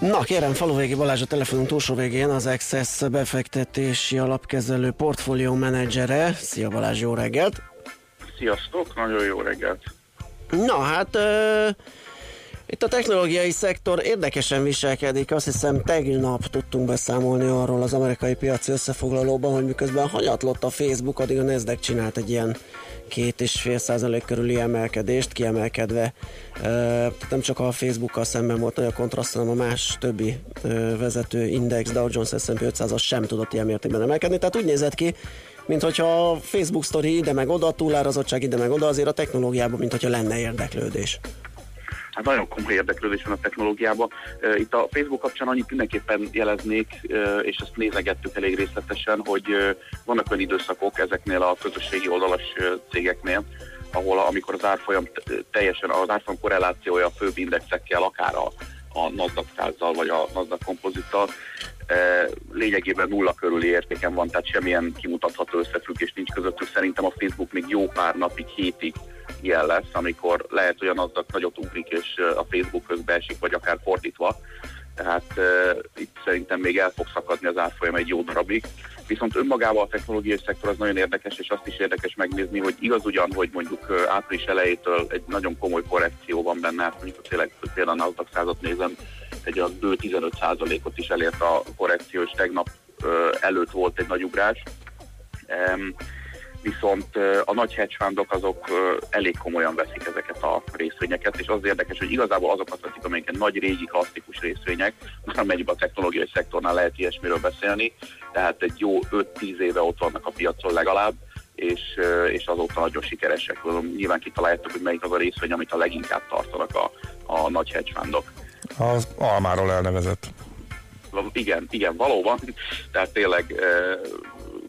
Na kérem, Faluvégi Balázs a telefonunk túlsó végén az Access befektetési alapkezelő portfólió menedzsere. Szia Balázs, jó reggelt! Sziasztok, nagyon jó reggelt! Na hát... Uh, itt a technológiai szektor érdekesen viselkedik, azt hiszem tegnap tudtunk beszámolni arról az amerikai piaci összefoglalóban, hogy miközben hanyatlott a Facebook, addig a Nasdaq csinált egy ilyen két és fél százalék körüli emelkedést, kiemelkedve. Tehát nem csak a Facebookkal szemben volt nagy a kontraszt, hanem a más többi vezető index, Dow Jones S&P 500 sem tudott ilyen mértékben emelkedni. Tehát úgy nézett ki, mint hogyha a Facebook story ide meg oda, túlárazottság ide meg oda, azért a technológiában, mint hogyha lenne érdeklődés. Hát nagyon komoly érdeklődés van a technológiában. Itt a Facebook kapcsán annyit mindenképpen jeleznék, és ezt nézegettük elég részletesen, hogy vannak olyan időszakok ezeknél a közösségi oldalas cégeknél, ahol amikor az árfolyam teljesen, az árfolyam korrelációja a főbb indexekkel, akár a, a Nasdaq százzal vagy a Nasdaq kompozittal, lényegében nulla körüli értéken van, tehát semmilyen kimutatható összefüggés nincs közöttük. Szerintem a Facebook még jó pár napig, hétig ilyen lesz, amikor lehet, hogy a NASDAQ nagyot ugrik, és a Facebook közbeesik, vagy akár fordítva. Tehát uh, itt szerintem még el fog szakadni az árfolyam egy jó darabig. Viszont önmagában a technológiai szektor az nagyon érdekes, és azt is érdekes megnézni, hogy igaz ugyan, hogy mondjuk április elejétől egy nagyon komoly korrekció van benne, hát mondjuk tényleg például a százat nézem, egy a bő 15%-ot is elért a korrekció, és tegnap uh, előtt volt egy nagy ugrás. Um, viszont a nagy hedge fundok azok elég komolyan veszik ezeket a részvényeket, és az érdekes, hogy igazából azokat veszik, amelyek nagy régi klasszikus részvények, amelyben a technológiai szektornál lehet ilyesmiről beszélni, tehát egy jó 5-10 éve ott vannak a piacon legalább, és, és azóta nagyon sikeresek. Nyilván kitaláljátok, hogy melyik az a részvény, amit a leginkább tartanak a, a nagy hedge fundok. Az almáról elnevezett. Igen, igen, valóban. Tehát tényleg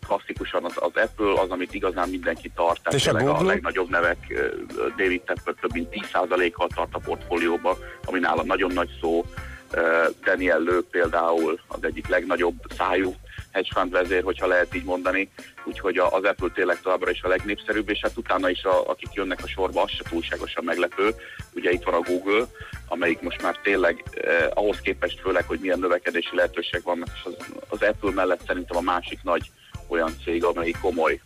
klasszikusan az, az Apple az, amit igazán mindenki tart. Tehát És a, Google? a legnagyobb nevek, David Tepper több mint 10%-kal tart a portfólióba, ami nála nagyon nagy szó. Daniel Lő például az egyik legnagyobb szájú hedge fund vezér, hogyha lehet így mondani. Úgyhogy az Apple tényleg továbbra is a legnépszerűbb, és hát utána is a, akik jönnek a sorba, az se túlságosan meglepő. Ugye itt van a Google, amelyik most már tényleg eh, ahhoz képest főleg, hogy milyen növekedési lehetőség vannak, és az, az Apple mellett szerintem a másik nagy olyan cég, amely komoly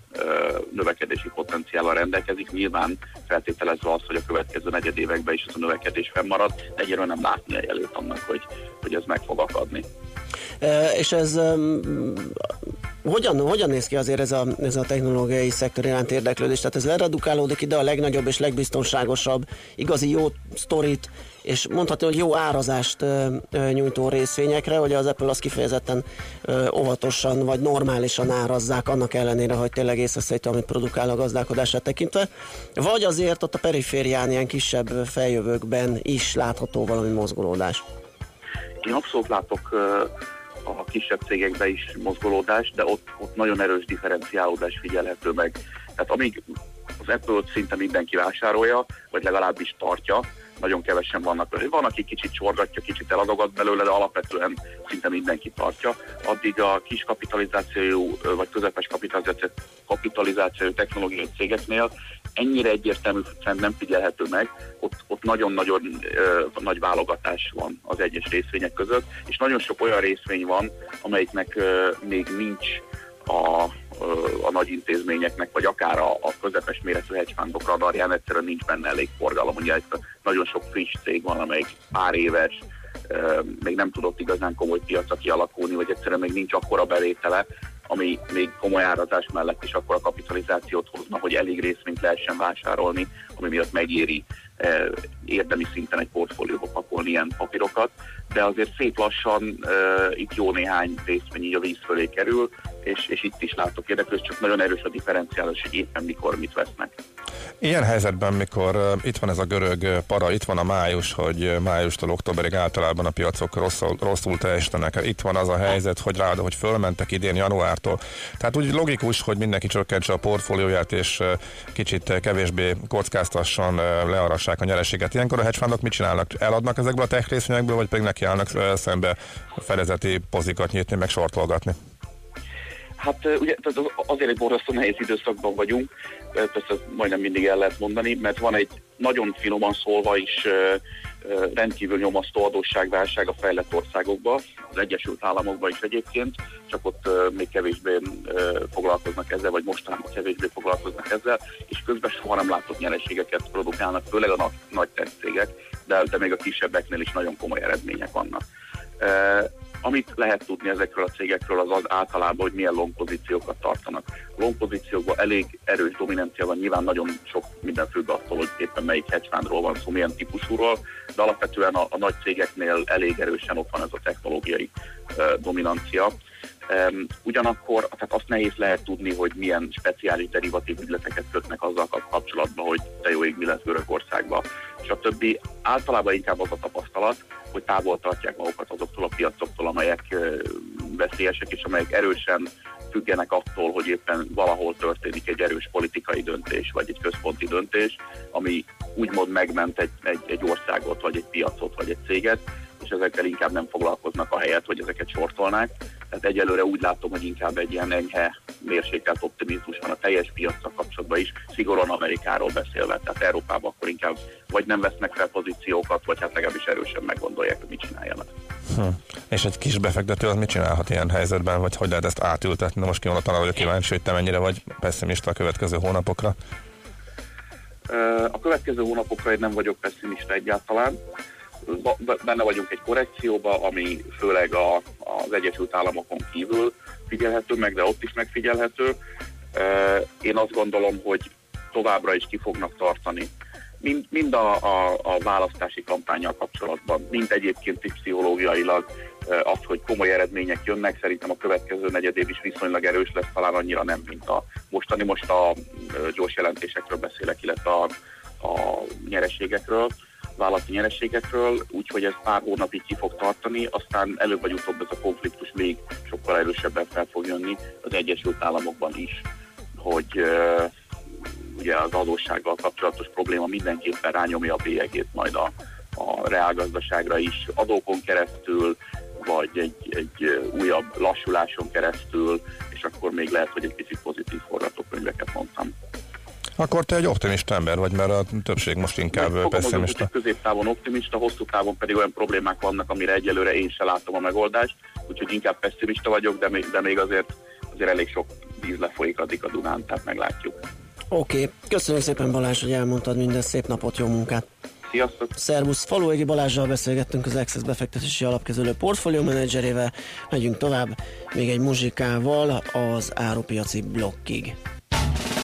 növekedési potenciállal rendelkezik, nyilván feltételezve azt, hogy a következő negyed években is ez a növekedés fennmarad, de egyelőre nem látni a jelőt annak, hogy, hogy ez meg fog akadni. És ez hogyan, hogyan néz ki azért ez a, ez a technológiai szektor iránt érdeklődés? Tehát ez leredukálódik ide a legnagyobb és legbiztonságosabb, igazi jó sztorit és mondhatni, hogy jó árazást ö, nyújtó részvényekre, hogy az Apple az kifejezetten ö, óvatosan vagy normálisan árazzák, annak ellenére, hogy tényleg észreszejtő, amit produkál a gazdálkodását tekintve, vagy azért ott a periférián ilyen kisebb feljövőkben is látható valami mozgolódás? Én abszolút látok a kisebb cégekben is mozgolódás, de ott, ott nagyon erős differenciálódás figyelhető meg. Tehát amíg az Apple-t szinte mindenki vásárolja, vagy legalábbis tartja, nagyon kevesen vannak. Van, aki kicsit csorgatja, kicsit eladogat belőle, de alapvetően szinte mindenki tartja. Addig a kis kapitalizációjú vagy közepes kapitalizáció, kapitalizációjú technológiai cégeknél ennyire egyértelmű trend nem figyelhető meg, ott, ott nagyon-nagyon nagy válogatás van az egyes részvények között, és nagyon sok olyan részvény van, amelyiknek ö, még nincs a a nagy intézményeknek, vagy akár a, a közepes méretű hedgefundok radarján egyszerűen nincs benne elég forgalom. Ugye itt nagyon sok friss cég van, amelyik pár éves, még nem tudott igazán komoly piacra kialakulni, vagy egyszerűen még nincs akkora bevétele, ami még komoly árazás mellett is akkor a kapitalizációt hozna, hogy elég részvényt lehessen vásárolni, ami miatt megéri érdemi szinten egy portfólióba pakolni ilyen papírokat, de azért szép lassan uh, itt jó néhány részvény így a víz fölé kerül, és, és itt is látok érdeklődést, csak nagyon erős a differenciálás, hogy éppen mikor mit vesznek. Ilyen helyzetben, mikor uh, itt van ez a görög para, itt van a május, hogy májustól októberig általában a piacok rosszul, rosszul teljesítenek. Itt van az a helyzet, hogy rád, hogy fölmentek idén januártól. Tehát úgy logikus, hogy mindenki csökkentse a portfólióját, és uh, kicsit kevésbé kockáztasson, learassák a nyereséget. Ilyenkor a hedge mit csinálnak? Eladnak ezekből a tech részvényekből, vagy pedig nekiállnak szembe fedezeti pozikat nyitni, meg sortolgatni? Hát ugye azért egy borzasztó nehéz időszakban vagyunk, persze majdnem mindig el lehet mondani, mert van egy nagyon finoman szólva is rendkívül nyomasztó adósságválság a fejlett országokban, az Egyesült Államokban is egyébként, csak ott még kevésbé foglalkoznak ezzel, vagy mostanában kevésbé foglalkoznak ezzel, és közben soha nem látott nyereségeket produkálnak, főleg a nagy, nagy cégek, de, de még a kisebbeknél is nagyon komoly eredmények vannak. Amit lehet tudni ezekről a cégekről az az általában, hogy milyen long pozíciókat tartanak. Long pozíciókban elég erős dominancia van, nyilván nagyon sok minden függ attól, hogy éppen melyik hedgefundról van szó, milyen típusúról, de alapvetően a, a nagy cégeknél elég erősen ott van ez a technológiai uh, dominancia. Um, ugyanakkor tehát azt nehéz lehet tudni, hogy milyen speciális derivatív ügyleteket kötnek azzal kapcsolatban, hogy te jó ég mi lesz Görögországban, és a többi általában inkább az a tapasztalat, hogy távol tartják magukat azoktól a piacoktól, amelyek veszélyesek, és amelyek erősen függenek attól, hogy éppen valahol történik egy erős politikai döntés, vagy egy központi döntés, ami úgymond megment egy, egy, egy országot, vagy egy piacot, vagy egy céget, és ezekkel inkább nem foglalkoznak a helyet, hogy ezeket sortolnák. Tehát egyelőre úgy látom, hogy inkább egy ilyen enyhe, mérsékelt optimizmus van a teljes piacra kapcsolatban is, szigorúan Amerikáról beszélve. Tehát Európában akkor inkább vagy nem vesznek fel pozíciókat, vagy hát legalábbis erősen meggondolják, hogy mit csináljanak. Hm. És egy kis befektető az mit csinálhat ilyen helyzetben, vagy hogy lehet ezt átültetni? Most kimondottan vagyok kíváncsi, hogy te mennyire vagy pessimista a következő hónapokra. A következő hónapokra én nem vagyok pessimista egyáltalán benne vagyunk egy korrekcióba, ami főleg a, az Egyesült Államokon kívül figyelhető meg, de ott is megfigyelhető. Én azt gondolom, hogy továbbra is ki fognak tartani mind, mind a, a, a választási kampányjal kapcsolatban, mind egyébként is pszichológiailag az, hogy komoly eredmények jönnek, szerintem a következő negyed év is viszonylag erős lesz, talán annyira nem, mint a mostani. Most a gyors jelentésekről beszélek, illetve a, a nyereségekről vállalati nyereségekről, úgyhogy ez pár hónapig ki fog tartani, aztán előbb vagy utóbb ez a konfliktus még sokkal erősebben fel fog jönni az Egyesült Államokban is, hogy uh, ugye az adóssággal kapcsolatos probléma mindenképpen rányomja a bélyegét majd a, a reálgazdaságra is, adókon keresztül, vagy egy, egy újabb lassuláson keresztül, és akkor még lehet, hogy egy kicsit pozitív forgatókönyveket mondtam. Akkor te egy optimista ember vagy, mert a többség most inkább pessimista. Középtávon optimista, hosszú távon pedig olyan problémák vannak, amire egyelőre én se látom a megoldást, úgyhogy inkább pessimista vagyok, de még, de még azért, azért elég sok víz lefolyik addig a Dunán, tehát meglátjuk. Oké, okay. köszönöm szépen Balázs, hogy elmondtad minden szép napot, jó munkát! Sziasztok! Szervusz! Faluégi Balázsral beszélgettünk az Access befektetési alapkezelő portfólió menedzserével. Megyünk tovább még egy muzsikával az árupiaci blokkig.